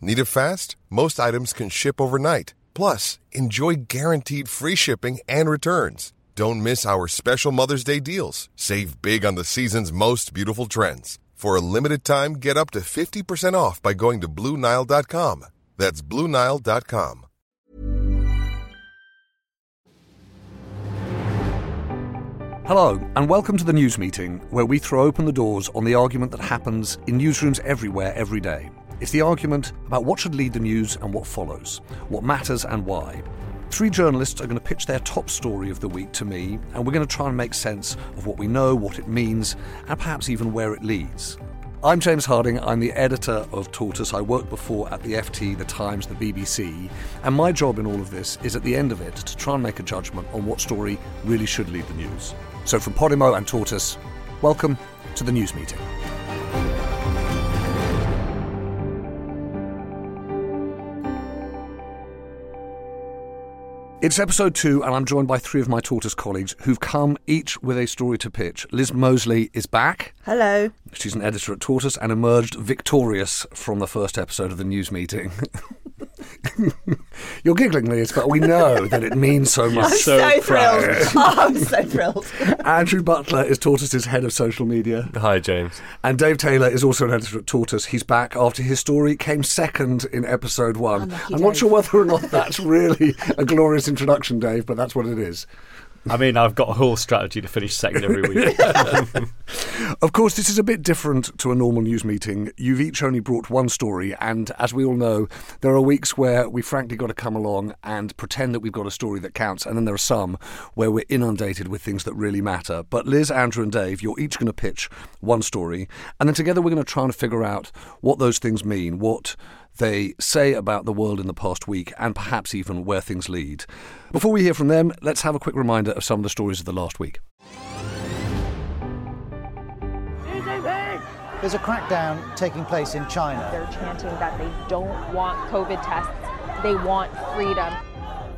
Need it fast? Most items can ship overnight. Plus, enjoy guaranteed free shipping and returns. Don't miss our special Mother's Day deals. Save big on the season's most beautiful trends. For a limited time, get up to 50% off by going to BlueNile.com. That's BlueNile.com. Hello, and welcome to the news meeting, where we throw open the doors on the argument that happens in newsrooms everywhere every day. It's the argument about what should lead the news and what follows, what matters and why. Three journalists are going to pitch their top story of the week to me, and we're going to try and make sense of what we know, what it means, and perhaps even where it leads. I'm James Harding. I'm the editor of Tortoise. I worked before at the FT, the Times, the BBC, and my job in all of this is at the end of it to try and make a judgment on what story really should lead the news. So from Podimo and Tortoise, welcome to the news meeting. It's episode two, and I'm joined by three of my tortoise colleagues who've come each with a story to pitch. Liz Moseley is back. Hello. She's an editor at Tortoise and emerged victorious from the first episode of the news meeting. You're giggling, Liz, but we know that it means so much. I'm so, thrilled. Oh, I'm so thrilled. Andrew Butler is Tortoise's head of social media. Hi, James. And Dave Taylor is also an editor at Tortoise. He's back after his story came second in episode one. Unlucky I'm not sure whether or not that's really a glorious introduction, Dave, but that's what it is. I mean, I've got a whole strategy to finish second every week. Of course, this is a bit different to a normal news meeting. You've each only brought one story, and as we all know, there are weeks where we frankly got to come along and pretend that we've got a story that counts, and then there are some where we're inundated with things that really matter. But Liz, Andrew, and Dave, you're each going to pitch one story, and then together we're going to try and figure out what those things mean, what they say about the world in the past week, and perhaps even where things lead. Before we hear from them, let's have a quick reminder of some of the stories of the last week. There's a crackdown taking place in China. They're chanting that they don't want COVID tests, they want freedom.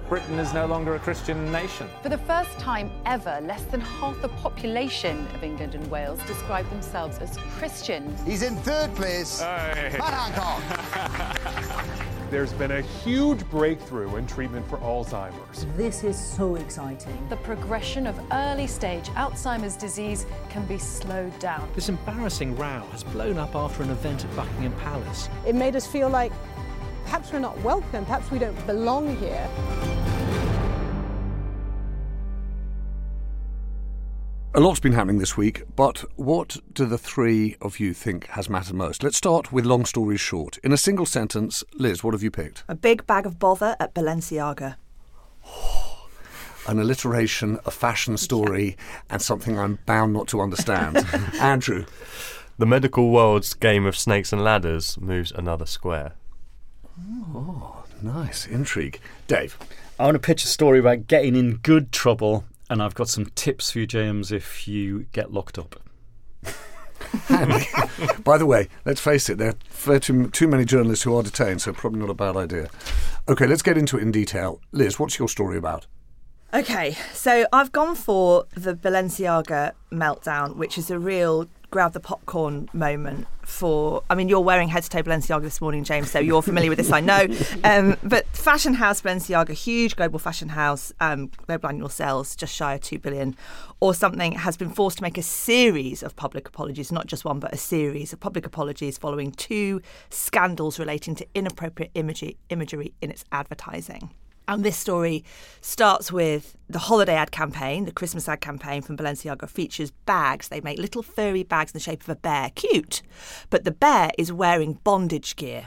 Britain is no longer a Christian nation. For the first time ever, less than half the population of England and Wales describe themselves as Christians. He's in third place. Matt Hancock. There's been a huge breakthrough in treatment for Alzheimer's. This is so exciting. The progression of early stage Alzheimer's disease can be slowed down. This embarrassing row has blown up after an event at Buckingham Palace. It made us feel like perhaps we're not welcome, perhaps we don't belong here. A lot's been happening this week, but what do the three of you think has mattered most? Let's start with long stories short. In a single sentence, Liz, what have you picked? A big bag of bother at Balenciaga. An alliteration, a fashion story, and something I'm bound not to understand. Andrew. the medical world's game of snakes and ladders moves another square. Oh, nice. Intrigue. Dave. I want to pitch a story about getting in good trouble, and I've got some tips for you, James, if you get locked up. Handy. By the way, let's face it, there are too, too many journalists who are detained, so probably not a bad idea. Okay, let's get into it in detail. Liz, what's your story about? Okay, so I've gone for the Balenciaga meltdown, which is a real grab the popcorn moment for. I mean, you're wearing head to toe Balenciaga this morning, James, so you're familiar with this, I know. Um, but fashion house Balenciaga, huge global fashion house, um, global annual sales just shy of two billion, or something, has been forced to make a series of public apologies, not just one, but a series of public apologies following two scandals relating to inappropriate imagery, imagery in its advertising. And this story starts with the holiday ad campaign, the Christmas ad campaign from Balenciaga features bags. They make little furry bags in the shape of a bear. Cute. But the bear is wearing bondage gear.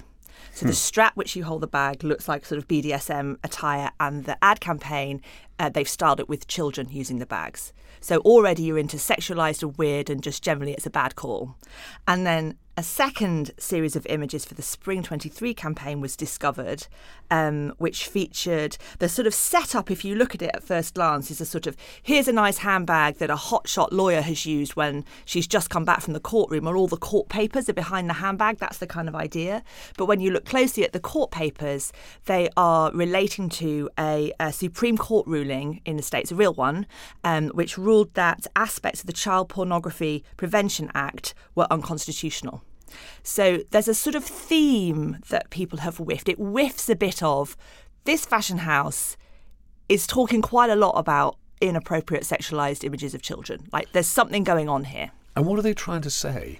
So the hmm. strap which you hold the bag looks like sort of BDSM attire, and the ad campaign uh, they've styled it with children using the bags. So already you're into sexualized and weird, and just generally it's a bad call. And then a second series of images for the Spring 23 campaign was discovered, um, which featured the sort of setup, if you look at it at first glance, is a sort of here's a nice handbag that a hotshot lawyer has used when she's just come back from the courtroom, or all the court papers are behind the handbag. That's the kind of idea. But when you look closely at the court papers, they are relating to a, a Supreme Court ruling in the States, a real one, um, which ruled that aspects of the Child Pornography Prevention Act were unconstitutional. So there's a sort of theme that people have whiffed. It whiffs a bit of this fashion house is talking quite a lot about inappropriate sexualized images of children. Like there's something going on here. And what are they trying to say?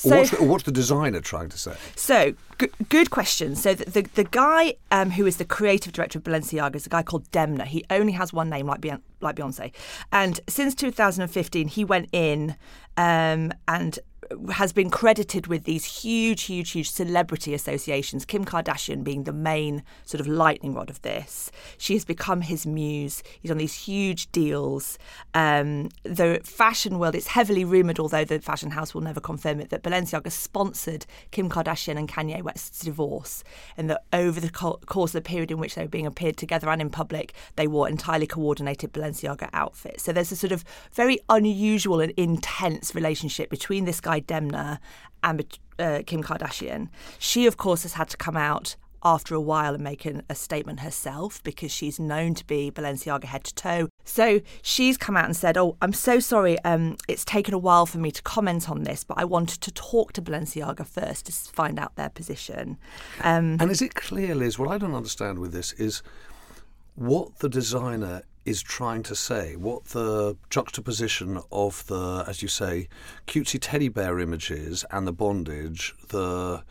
So, what's the, what's the designer trying to say? So, g- good question. So, the, the, the guy um, who is the creative director of Balenciaga is a guy called Demna. He only has one name, like, Beyonce, like Beyonce. And since 2015, he went in um, and has been credited with these huge, huge, huge celebrity associations, Kim Kardashian being the main sort of lightning rod of this. She has become his muse. He's on these huge deals. Um, the fashion world, it's heavily rumoured, although the fashion house will never confirm it, that Balenciaga sponsored Kim Kardashian and Kanye West's divorce, and that over the course of the period in which they were being appeared together and in public, they wore entirely coordinated Balenciaga outfits. So there's a sort of very unusual and intense relationship between this guy Demna and uh, Kim Kardashian. She, of course, has had to come out after a while and make an, a statement herself because she's known to be Balenciaga head to toe. So she's come out and said, "Oh, I'm so sorry. Um, it's taken a while for me to comment on this, but I wanted to talk to Balenciaga first to find out their position." Um, and is it clear, Liz? What I don't understand with this is what the designer is trying to say, what the juxtaposition of the, as you say, cutesy teddy bear images and the bondage, the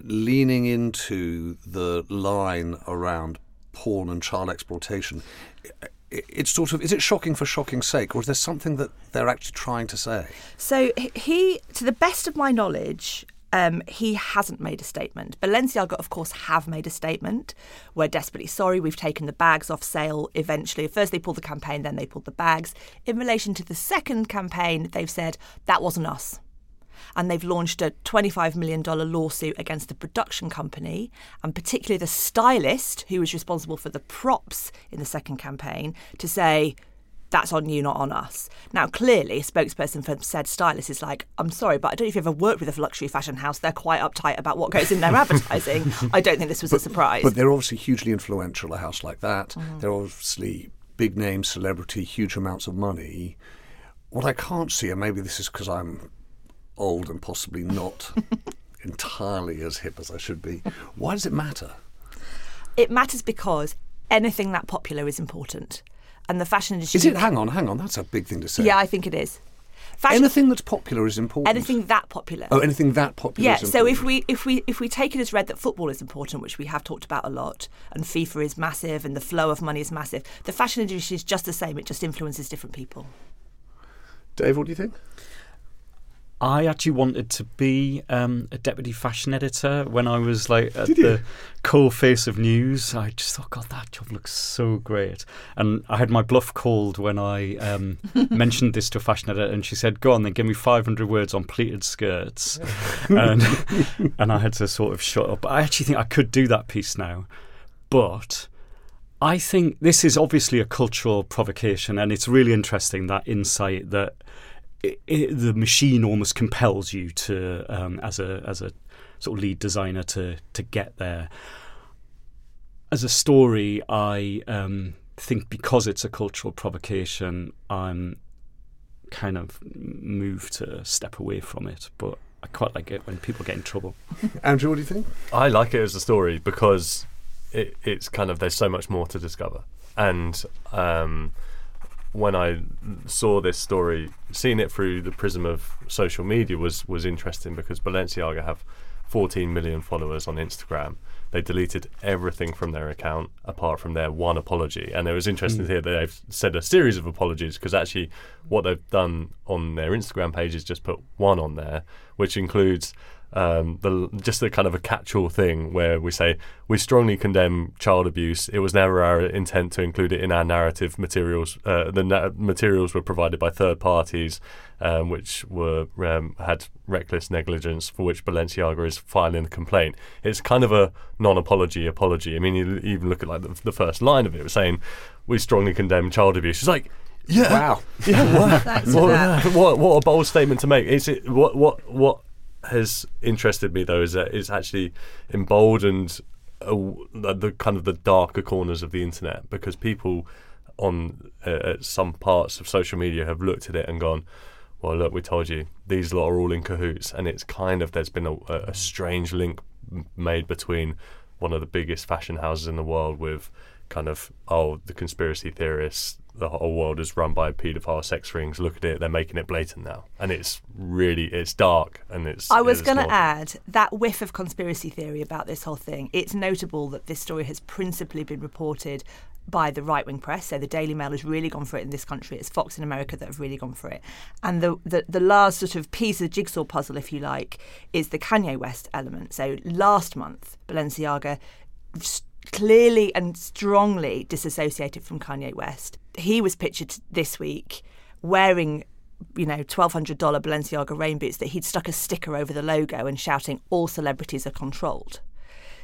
leaning into the line around porn and child exploitation. It's sort of is it shocking for shocking's sake, or is there something that they're actually trying to say? So he, to the best of my knowledge, um, he hasn't made a statement. Balenciaga, of course, have made a statement. We're desperately sorry. We've taken the bags off sale eventually. First, they pulled the campaign, then they pulled the bags. In relation to the second campaign, they've said that wasn't us. And they've launched a $25 million lawsuit against the production company, and particularly the stylist who was responsible for the props in the second campaign, to say, that's on you, not on us. Now, clearly, a spokesperson for said stylist is like, I'm sorry, but I don't know if you've ever worked with a luxury fashion house. They're quite uptight about what goes in their advertising. I don't think this was but, a surprise. But they're obviously hugely influential, a house like that. Mm. They're obviously big name celebrity, huge amounts of money. What I can't see, and maybe this is because I'm old and possibly not entirely as hip as I should be, why does it matter? It matters because anything that popular is important and the fashion industry. Is it? Hang on, hang on. That's a big thing to say. Yeah, I think it is. Fashion, anything that's popular is important. Anything that popular. Oh, anything that popular. Yeah. so if we if we if we take it as read that football is important, which we have talked about a lot, and FIFA is massive, and the flow of money is massive, the fashion industry is just the same. It just influences different people. Dave, what do you think? I actually wanted to be um, a deputy fashion editor when I was like at the coal face of news. I just thought, God, that job looks so great. And I had my bluff called when I um, mentioned this to a fashion editor, and she said, "Go on, then give me 500 words on pleated skirts," and and I had to sort of shut up. But I actually think I could do that piece now, but. I think this is obviously a cultural provocation, and it's really interesting that insight that it, it, the machine almost compels you to, um, as a as a sort of lead designer, to to get there. As a story, I um, think because it's a cultural provocation, I'm kind of moved to step away from it. But I quite like it when people get in trouble. Andrew, what do you think? I like it as a story because it, it's kind of there's so much more to discover, and um, when I saw this story, seeing it through the prism of social media was was interesting because Balenciaga have 14 million followers on Instagram. They deleted everything from their account apart from their one apology, and it was interesting mm. to hear that they've said a series of apologies because actually what they've done on their Instagram page is just put one on there, which includes um, the just a kind of a catch-all thing where we say we strongly condemn child abuse. It was never our intent to include it in our narrative materials. Uh, the na- materials were provided by third parties, um, which were um, had reckless negligence for which Balenciaga is filing a complaint. It's kind of a non-apology apology. I mean, you even look at like the, the first line of it, was saying we strongly condemn child abuse. It's like yeah. Wow. Yeah. What, what, what, what a bold statement to make. Is it what what what has interested me though is that it's actually emboldened uh, the, kind of the darker corners of the internet because people on uh, some parts of social media have looked at it and gone, well, look, we told you these lot are all in cahoots, and it's kind of there's been a, a strange link made between one of the biggest fashion houses in the world with kind of oh the conspiracy theorists the whole world is run by paedophile sex rings look at it they're making it blatant now and it's really it's dark and it's I was going to add that whiff of conspiracy theory about this whole thing. It's notable that this story has principally been reported by the right wing press. So the Daily Mail has really gone for it in this country. It's Fox in America that have really gone for it. And the, the, the last sort of piece of the jigsaw puzzle, if you like, is the Kanye West element. So last month, Balenciaga clearly and strongly disassociated from Kanye West. He was pictured this week wearing you know, $1,200 Balenciaga rain boots that he'd stuck a sticker over the logo and shouting, all celebrities are controlled.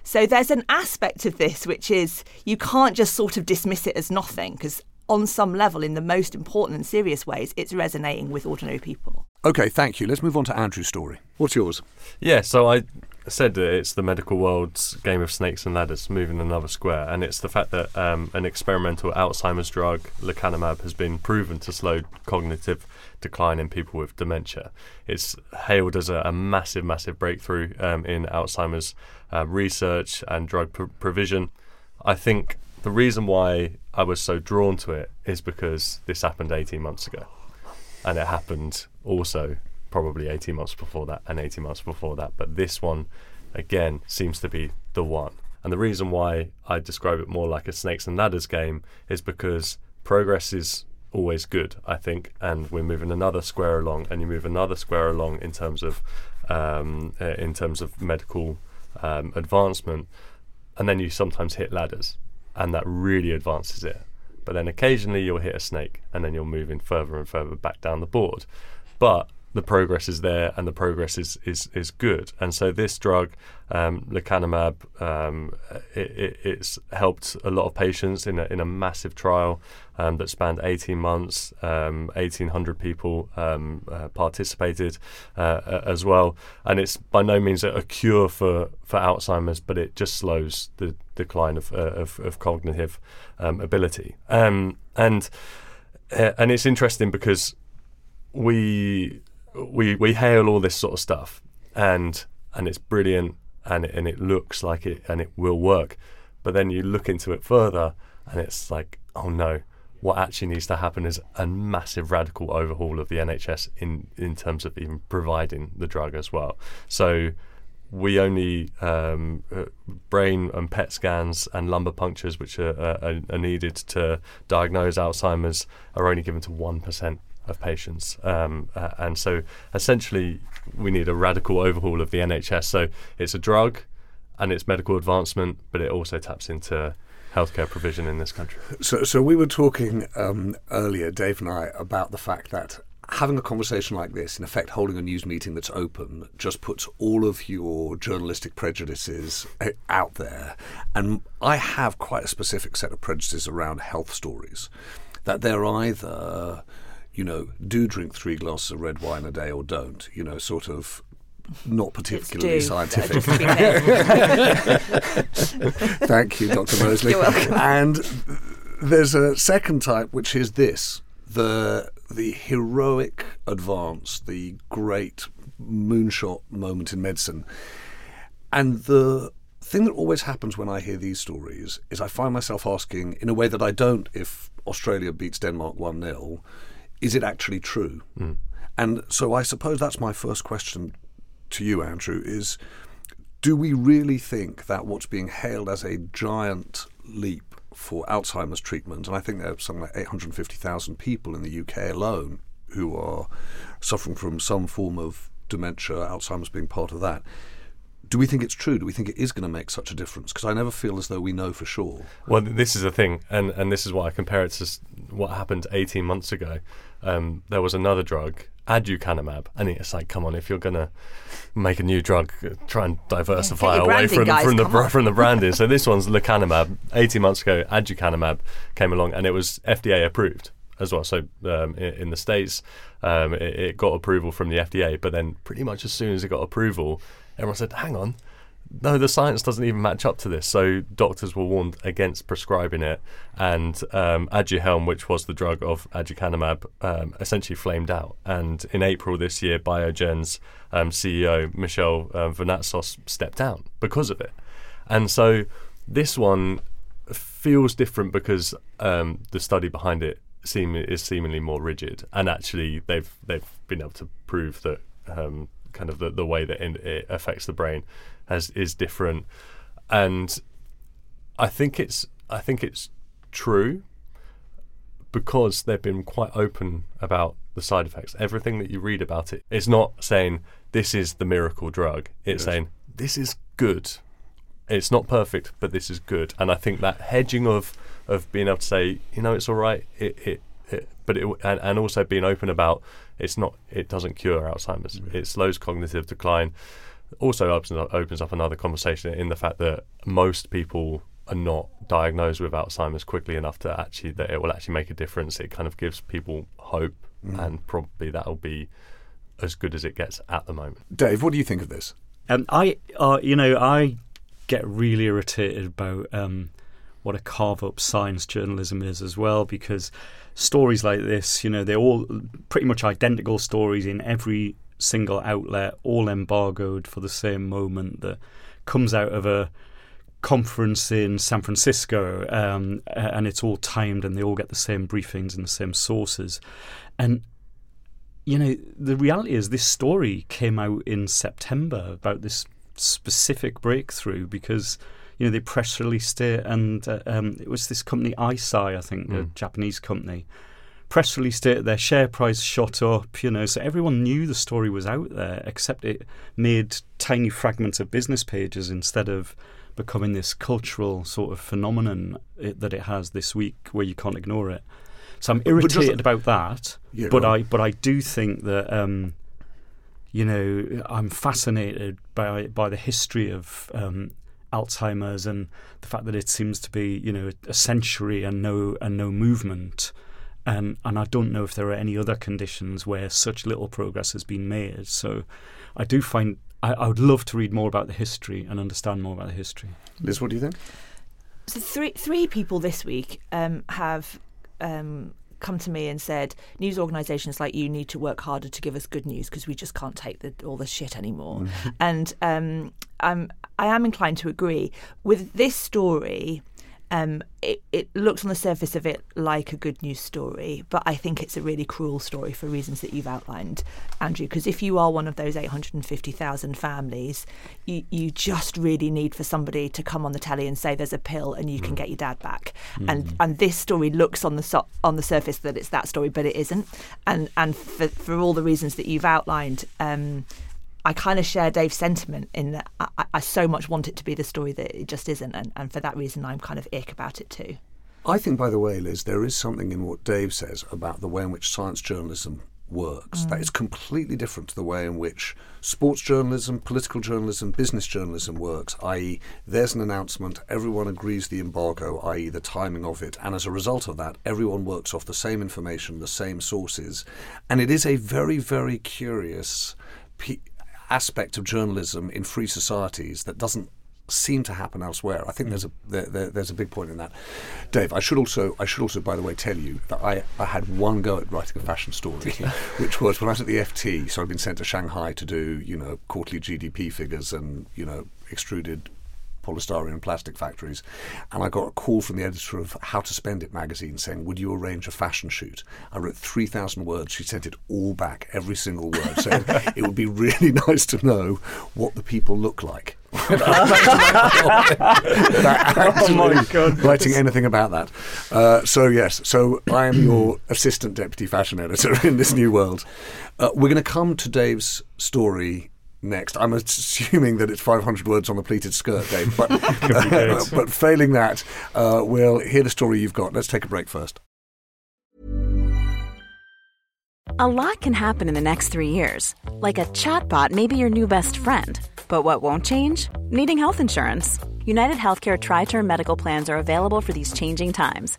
So there's an aspect of this which is you can't just sort of dismiss it as nothing because on some level, in the most important and serious ways, it's resonating with ordinary people. Okay, thank you. Let's move on to Andrew's story. What's yours? Yeah, so I said that it's the medical world's game of snakes and ladders, moving another square, and it's the fact that um, an experimental Alzheimer's drug, lecanemab, has been proven to slow cognitive decline in people with dementia. It's hailed as a, a massive, massive breakthrough um, in Alzheimer's uh, research and drug pr- provision. I think the reason why I was so drawn to it is because this happened 18 months ago and it happened also probably 18 months before that and 18 months before that but this one again seems to be the one. And the reason why i describe it more like a snakes and ladders game is because progress is always good i think and we're moving another square along and you move another square along in terms of um, uh, in terms of medical um, advancement and then you sometimes hit ladders and that really advances it. But then occasionally you'll hit a snake and then you're moving further and further back down the board. But the progress is there and the progress is, is, is good. And so this drug, um, lecanemab, um, it, it, it's helped a lot of patients in a, in a massive trial um, that spanned 18 months. Um, 1,800 people um, uh, participated uh, as well. And it's by no means a, cure for, for Alzheimer's, but it just slows the decline of, uh, of, of cognitive um, ability. Um, and uh, and it's interesting because we we we hail all this sort of stuff and and it's brilliant and and it looks like it and it will work. But then you look into it further and it's like oh no what actually needs to happen is a massive radical overhaul of the NHS in in terms of even providing the drug as well. So we only um, uh, brain and PET scans and lumbar punctures, which are, are, are needed to diagnose Alzheimer's, are only given to one percent of patients, um, uh, and so essentially we need a radical overhaul of the NHS. So it's a drug, and it's medical advancement, but it also taps into healthcare provision in this country. So, so we were talking um, earlier, Dave and I, about the fact that having a conversation like this, in effect, holding a news meeting that's open, just puts all of your journalistic prejudices eh, out there. And I have quite a specific set of prejudices around health stories. That they're either, you know, do drink three glasses of red wine a day or don't, you know, sort of not particularly scientific. Just to be clear. Thank you, Dr. Moseley. You're welcome. And there's a second type, which is this the the heroic advance, the great moonshot moment in medicine. And the thing that always happens when I hear these stories is I find myself asking, in a way that I don't if Australia beats Denmark 1 0, is it actually true? Mm. And so I suppose that's my first question to you, Andrew, is do we really think that what's being hailed as a giant leap for Alzheimer's treatment, and I think there are something like 850,000 people in the UK alone who are suffering from some form of dementia, Alzheimer's being part of that. Do we think it's true? Do we think it is going to make such a difference? Because I never feel as though we know for sure. Well, this is the thing, and, and this is why I compare it to what happened 18 months ago. Um, there was another drug, aducanumab, and it's like, come on, if you're going to make a new drug, try and diversify yeah, away from, guys, from the on. from the branding. so this one's lecanemab. 18 months ago, aducanumab came along, and it was FDA approved as well. So um, in, in, the states, um, it, it, got approval from the FDA, but then pretty much as soon as it got approval, everyone said, "Hang on." No, the science doesn't even match up to this. So doctors were warned against prescribing it, and um, Aduhelm, which was the drug of aducanumab, um, essentially flamed out. And in April this year, Biogen's um, CEO Michel uh, stepped down because of it. And so this one feels different because um, the study behind it seem is seemingly more rigid, and actually they've they've been able to prove that um, kind of the, the way that it affects the brain has is different, and I think it's I think it's true because they've been quite open about the side effects. Everything that you read about it is not saying this is the miracle drug. It's yes. saying this is good. It's not perfect, but this is good. And I think that hedging of of being able to say, you know, it's all right. It, it, it but it, and, and also being open about it's not. It doesn't cure Alzheimer's. Mm-hmm. It slows cognitive decline. Also opens up, opens up another conversation in the fact that most people are not diagnosed with Alzheimer's quickly enough to actually that it will actually make a difference. It kind of gives people hope, mm. and probably that'll be as good as it gets at the moment. Dave, what do you think of this? Um, I, uh, you know, I get really irritated about um, what a carve up science journalism is as well, because stories like this, you know, they're all pretty much identical stories in every single outlet, all embargoed for the same moment that comes out of a conference in San Francisco, um, and it's all timed, and they all get the same briefings and the same sources. And you know, the reality is, this story came out in September about this specific breakthrough because you know they press released it, and uh, um, it was this company Eisai, I think, mm. the Japanese company. Press released it, their share price shot up, you know, so everyone knew the story was out there, except it made tiny fragments of business pages instead of becoming this cultural sort of phenomenon it, that it has this week where you can't ignore it. So I'm irritated about that, yeah, but I but I do think that um, you know I'm fascinated by by the history of um, Alzheimer's and the fact that it seems to be you know a century and no and no movement. And and I don't know if there are any other conditions where such little progress has been made. So I do find I, I would love to read more about the history and understand more about the history. Liz, what do you think? So three three people this week um, have um, come to me and said, news organisations like you need to work harder to give us good news because we just can't take the, all the shit anymore. Mm-hmm. and um, I'm, I am inclined to agree with this story. Um, it, it looks on the surface of it like a good news story, but I think it's a really cruel story for reasons that you've outlined, Andrew. Because if you are one of those 850,000 families, you, you just really need for somebody to come on the telly and say there's a pill and you mm. can get your dad back. Mm. And and this story looks on the so- on the surface that it's that story, but it isn't. And and for for all the reasons that you've outlined. Um, I kind of share Dave's sentiment in that I, I, so much want it to be the story that it just isn't, and, and for that reason, I'm kind of ick about it too. I think, by the way, Liz, there is something in what Dave says about the way in which science journalism works. Mm. That is completely different to the way in which sports journalism, political journalism, business journalism works, i.e., there's an announcement, everyone agrees the embargo, i.e., the timing of it, and as a result of that, everyone works off the same information, the same sources. And it is a very, very curious aspect of journalism in free societies that doesn't seem to happen elsewhere. I think mm. there's a there, there, there's a big point in that. Dave, I should also I should also by the way tell you that I, I had one go at writing a fashion story, which was when I was at the FT. So I'd been sent to Shanghai to do you know quarterly GDP figures and you know extruded polystyrene plastic factories. And I got a call from the editor of How to Spend It magazine saying, Would you arrange a fashion shoot? I wrote 3,000 words. She sent it all back, every single word, saying it would be really nice to know what the people look like. oh my god! Writing anything about that. Uh, so yes, so I am your assistant deputy fashion editor in this new world. Uh, we're going to come to Dave's story next. I'm assuming that it's 500 words on the pleated skirt, Dave. But, uh, but failing that, uh, we'll hear the story you've got. Let's take a break first. A lot can happen in the next three years. Like a chatbot may be your new best friend. But what won't change? Needing health insurance. United Healthcare Tri Term Medical Plans are available for these changing times.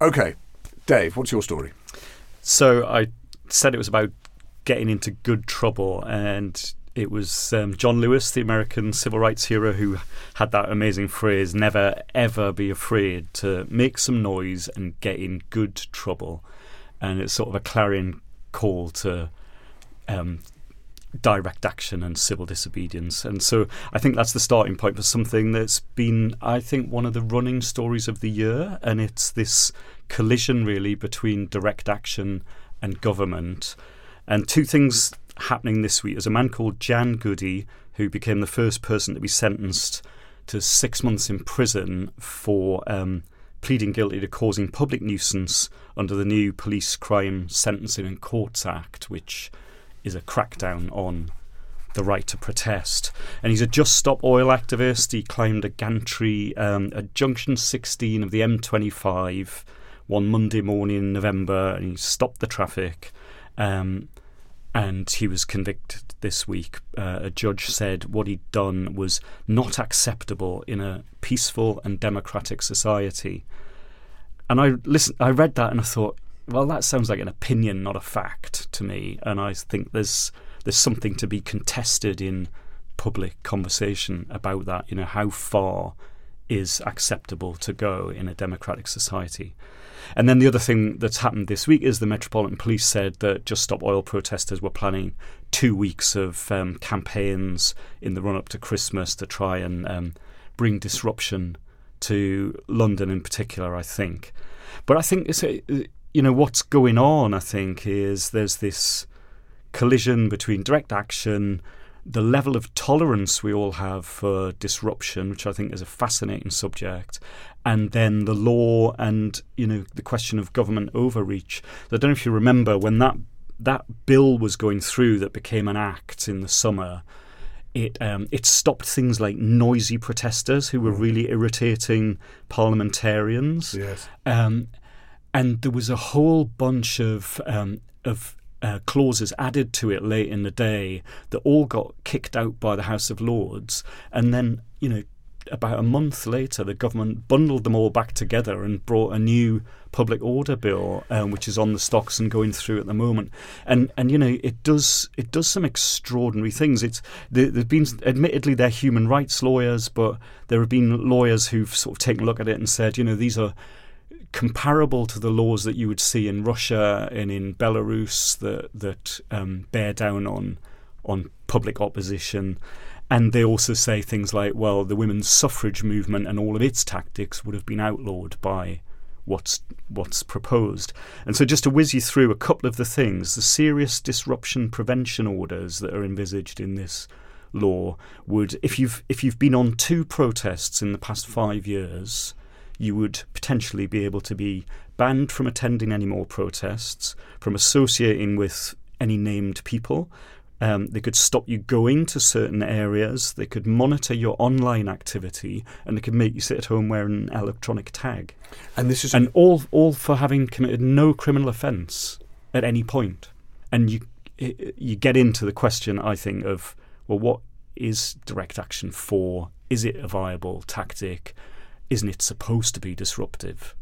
Okay, Dave, what's your story? So I said it was about getting into good trouble, and it was um, John Lewis, the American civil rights hero, who had that amazing phrase never ever be afraid to make some noise and get in good trouble. And it's sort of a clarion call to um, direct action and civil disobedience. And so I think that's the starting point for something that's been, I think, one of the running stories of the year. And it's this collision, really, between direct action and government. And two things happening this week. There's a man called Jan Goodey, who became the first person to be sentenced to six months in prison for um, pleading guilty to causing public nuisance under the new Police Crime Sentencing and Courts Act, which is a crackdown on the right to protest. And he's a Just Stop Oil activist. He climbed a gantry um, at Junction 16 of the M25 one Monday morning in November and he stopped the traffic. Um, and he was convicted this week. Uh, a judge said what he'd done was not acceptable in a peaceful and democratic society. And I listened, I read that and I thought, well, that sounds like an opinion, not a fact to me. And I think there's there's something to be contested in public conversation about that. You know, how far is acceptable to go in a democratic society? And then the other thing that's happened this week is the Metropolitan Police said that Just Stop Oil protesters were planning two weeks of um, campaigns in the run up to Christmas to try and um, bring disruption to London in particular, I think. But I think it's a, you know what's going on. I think is there's this collision between direct action, the level of tolerance we all have for disruption, which I think is a fascinating subject, and then the law and you know the question of government overreach. I don't know if you remember when that that bill was going through that became an act in the summer. It um, it stopped things like noisy protesters who were really irritating parliamentarians. Yes. Um, and there was a whole bunch of um, of uh, clauses added to it late in the day that all got kicked out by the House of Lords, and then you know about a month later, the government bundled them all back together and brought a new public order bill, um, which is on the stocks and going through at the moment. And and you know it does it does some extraordinary things. It's there, there's been admittedly they're human rights lawyers, but there have been lawyers who've sort of taken a look at it and said, you know, these are comparable to the laws that you would see in Russia and in Belarus that that um, bear down on on public opposition. And they also say things like, well, the women's suffrage movement and all of its tactics would have been outlawed by what's what's proposed. And so just to whiz you through a couple of the things, the serious disruption prevention orders that are envisaged in this law would if you've if you've been on two protests in the past 5 years, you would potentially be able to be banned from attending any more protests, from associating with any named people, um, they could stop you going to certain areas. They could monitor your online activity, and they could make you sit at home wearing an electronic tag. And this is and all all for having committed no criminal offence at any point. And you you get into the question, I think, of well, what is direct action for? Is it a viable tactic? Isn't it supposed to be disruptive?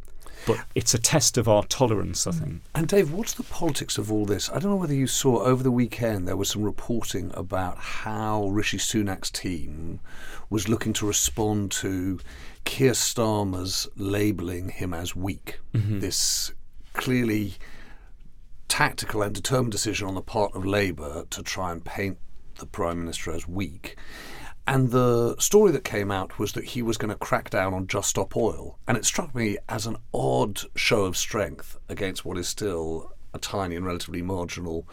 But it's a test of our tolerance, I think. And Dave, what's the politics of all this? I don't know whether you saw over the weekend there was some reporting about how Rishi Sunak's team was looking to respond to Keir Starmer's labelling him as weak. Mm-hmm. This clearly tactical and determined decision on the part of Labour to try and paint the Prime Minister as weak. And the story that came out was that he was going to crack down on Just Stop Oil. And it struck me as an odd show of strength against what is still a tiny and relatively marginal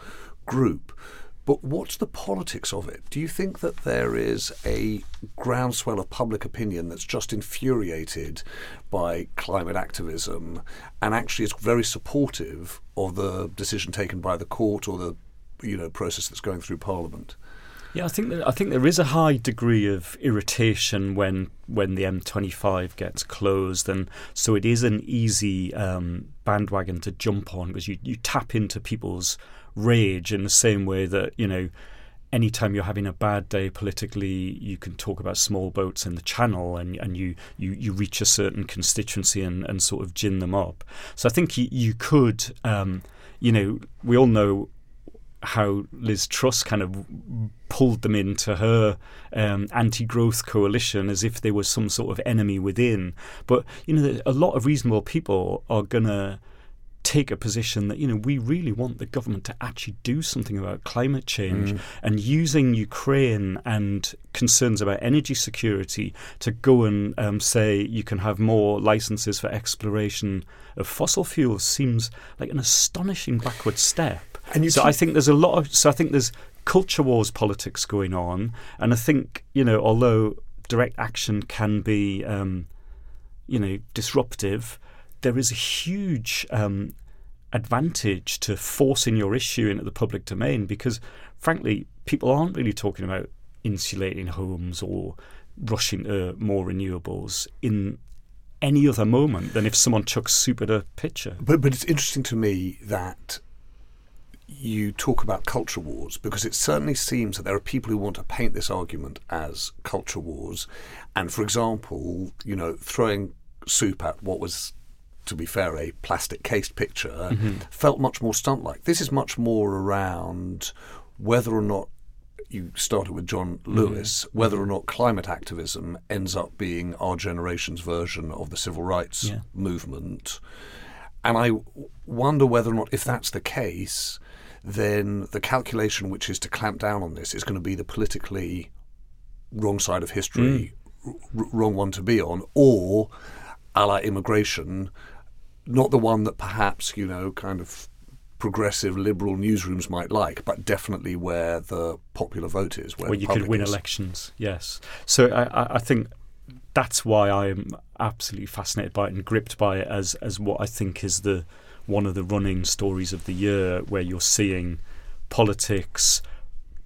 group. But what's the politics of it? Do you think that there is a groundswell of public opinion that's just infuriated by climate activism and actually is very supportive of the decision taken by the court or the you know process that's going through Parliament? Yeah, I think that, I think there is a high degree of irritation when when the M25 gets closed, and so it is an easy um, bandwagon to jump on because you you tap into people's rage in the same way that you know. Anytime you're having a bad day politically, you can talk about small boats in the channel, and, and you, you, you reach a certain constituency and, and sort of gin them up. So I think you, you could, um, you know, we all know how Liz Truss kind of pulled them into her um, anti-growth coalition as if there was some sort of enemy within. But you know, a lot of reasonable people are gonna take a position that you know we really want the government to actually do something about climate change Mm. and using Ukraine and concerns about energy security to go and um, say you can have more licenses for exploration of fossil fuels seems like an astonishing backward step. And you so I think there's a lot of so I think there's culture wars politics going on, and I think you know although direct action can be um, you know disruptive, there is a huge um, advantage to forcing your issue into the public domain because frankly people aren't really talking about insulating homes or rushing to more renewables in any other moment than if someone chucks soup at a picture. But but it's interesting to me that you talk about culture wars because it certainly seems that there are people who want to paint this argument as culture wars, and for example, you know, throwing soup at what was. To be fair, a plastic cased picture Mhm. felt much more stunt like. This is much more around whether or not you started with John mm-hmm. Lewis, mm-hmm. whether or not climate activism ends up being our generation's version of the civil rights Yeah. movement. And I wonder whether or not, if that's the case, then the calculation which is to clamp down on this is going to be the politically wrong side of history, mm. r- r- wrong one to be on, or a la immigration, not the one that perhaps, you know, kind of progressive liberal newsrooms might like, but definitely where the popular vote is, where, where you could win is. elections. Yes. So I, I- I think that's why I'm absolutely fascinated by it and gripped by it as as what I think is the one of the running stories of the year, where you're seeing politics,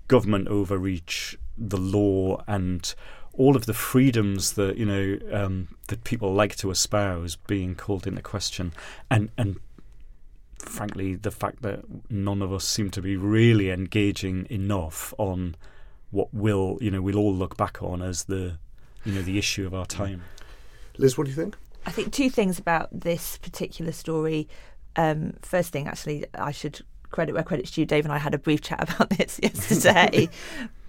government overreach, the law, and all of the freedoms that you know um, that people like to espouse being called into question, and and frankly, the fact that none of us seem to be really engaging enough on what will, you know, we'll all look back on as the, you know, the issue of our time. Liz, what do you think? I think two things about this particular story. Um, first thing, actually, I should credit where credit's due. Dave and I had a brief chat about this yesterday.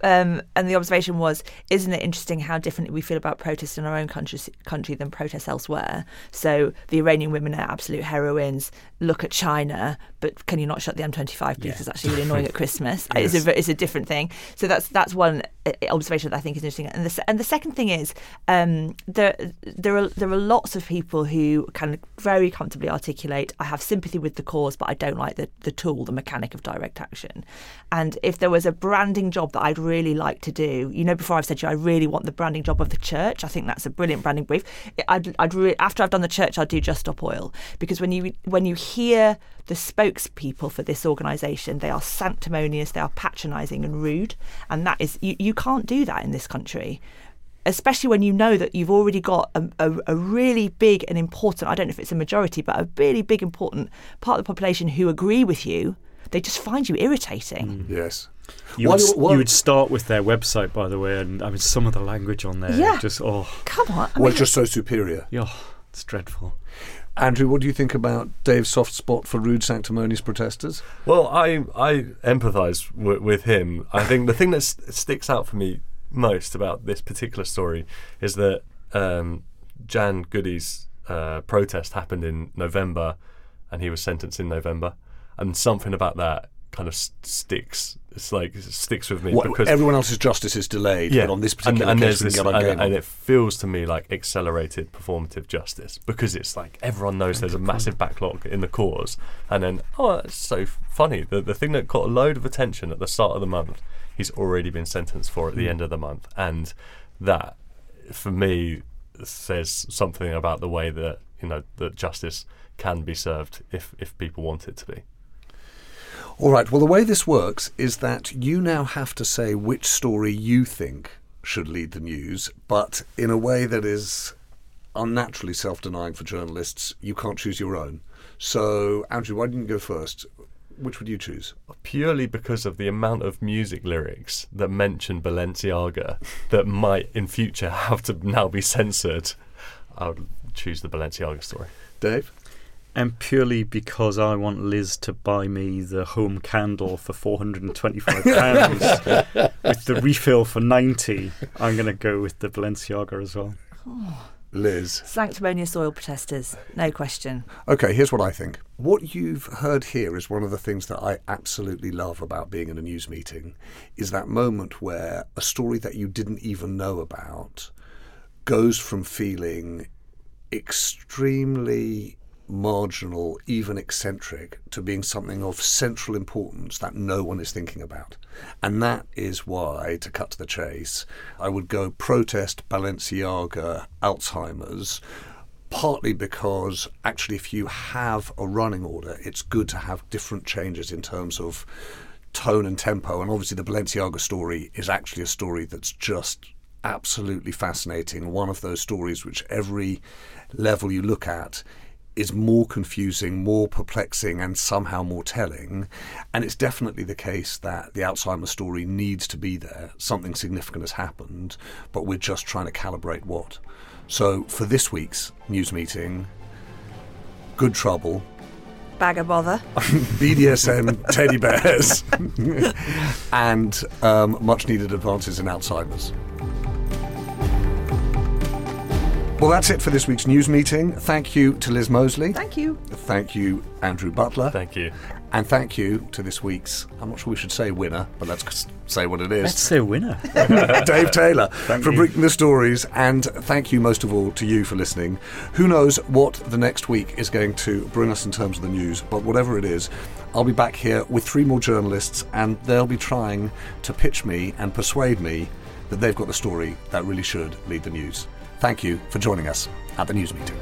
Um, and the observation was, isn't it interesting how differently we feel about protests in our own country, country than protests elsewhere? So the Iranian women are absolute heroines. Look at China, but can you not shut the M25 please? Yeah. It's actually really annoying at Christmas. Yes. It's, a, it's a different thing. So that's that's one uh, observation that I think is interesting. And the and the second thing is um, there there are there are lots of people who can very comfortably articulate I have sympathy with the cause, but I don't like the the tool, the mechanic of direct action. And if there was a branding job that I'd really like to do, you know, before I've said to you, I really want the branding job of the church. I think that's a brilliant branding brief. I'd, I'd re- after I've done the church, I'd do Just Stop Oil because when you when you hear the spokespeople for this organisation, they are sanctimonious, they are patronising and rude, and that is you, you can't do that in this country especially when you know that you've already got a, a, a, really big and important, I don't know if it's a majority, but a really big, important part of the population who agree with you, they just find you irritating. Mm. Yes. You, Why would, do- why- you would start with their website, by the way, and I mean some of the language on there. Yeah. Just oh, Come on. I well, mean, just so superior. yeah, it's dreadful. Andrew, what do you think about Dave's soft spot for rude, sanctimonious protesters? Well, I I empathise w- with him. I think the thing that s- sticks out for me most about this particular story is that um, Jan Goodey's uh, protest happened in November, and he was sentenced in November, and something about that kind of s- sticks. It's like it sticks with me What, because everyone else's justice is delayed, but on this particular and, and case, there's we can this- and, and it feels to me like accelerated performative justice because it's like everyone knows there's a massive backlog in the cause, and then oh, that's so funny. The the thing that got a load of attention at the start of the month, he's already been sentenced for at the Mm. end of the month, and that for me says something about the way that you know that justice can be served if if people want it to be. All right. Well, the way this works is that you now have to say which story you think should lead the news, but in a way that is unnaturally self denying for journalists. You can't choose your own. So, Andrew, why didn't you go first? Which would you choose? purely because of the amount of music lyrics that mention Balenciaga that might in future have to now be censored, I would choose the Balenciaga story. Dave? And purely because I want Liz to buy me the home candle for four hundred and twenty-five pounds with the refill for ninety, I'm going to go with the Balenciaga as well. Oh. Liz. Sanctimonious oil protesters, no question. Okay, here's what I think. What you've heard here is one of the things that I absolutely love about being in a news meeting is that moment where a story that you didn't even know about goes from feeling extremely marginal, even eccentric, to being something of central importance that no one is thinking about. And that is why, to cut to the chase, I would go protest Balenciaga Alzheimer's partly because actually if you have a running order it's good to have different changes in terms of tone and tempo and obviously the Balenciaga story is actually a story that's just absolutely fascinating one of those stories which every level you look at is more confusing, more perplexing, and somehow more telling. And it's definitely the case that the Alzheimer's story needs to be there. Something significant has happened, but we're just trying to calibrate what. So for this week's news meeting, good trouble, Bag of bother. BDSM, teddy bears, and um, much needed advances in Alzheimer's. Well, that's it for this week's news meeting. Thank you to Liz Moseley. Thank you. Thank you, Andrew Butler. Thank you. And thank you to this week's, I'm not sure we should say winner, but let's say what it is. Let's say winner. Dave Taylor Thank for you. bringing the stories. And thank you most of all to you for listening. Who knows what the next week is going to bring us in terms of the news, but whatever it is, I'll be back here with three more journalists and they'll be trying to pitch me and persuade me that they've got the story that really should lead the news. Thank you for joining us at the news meeting.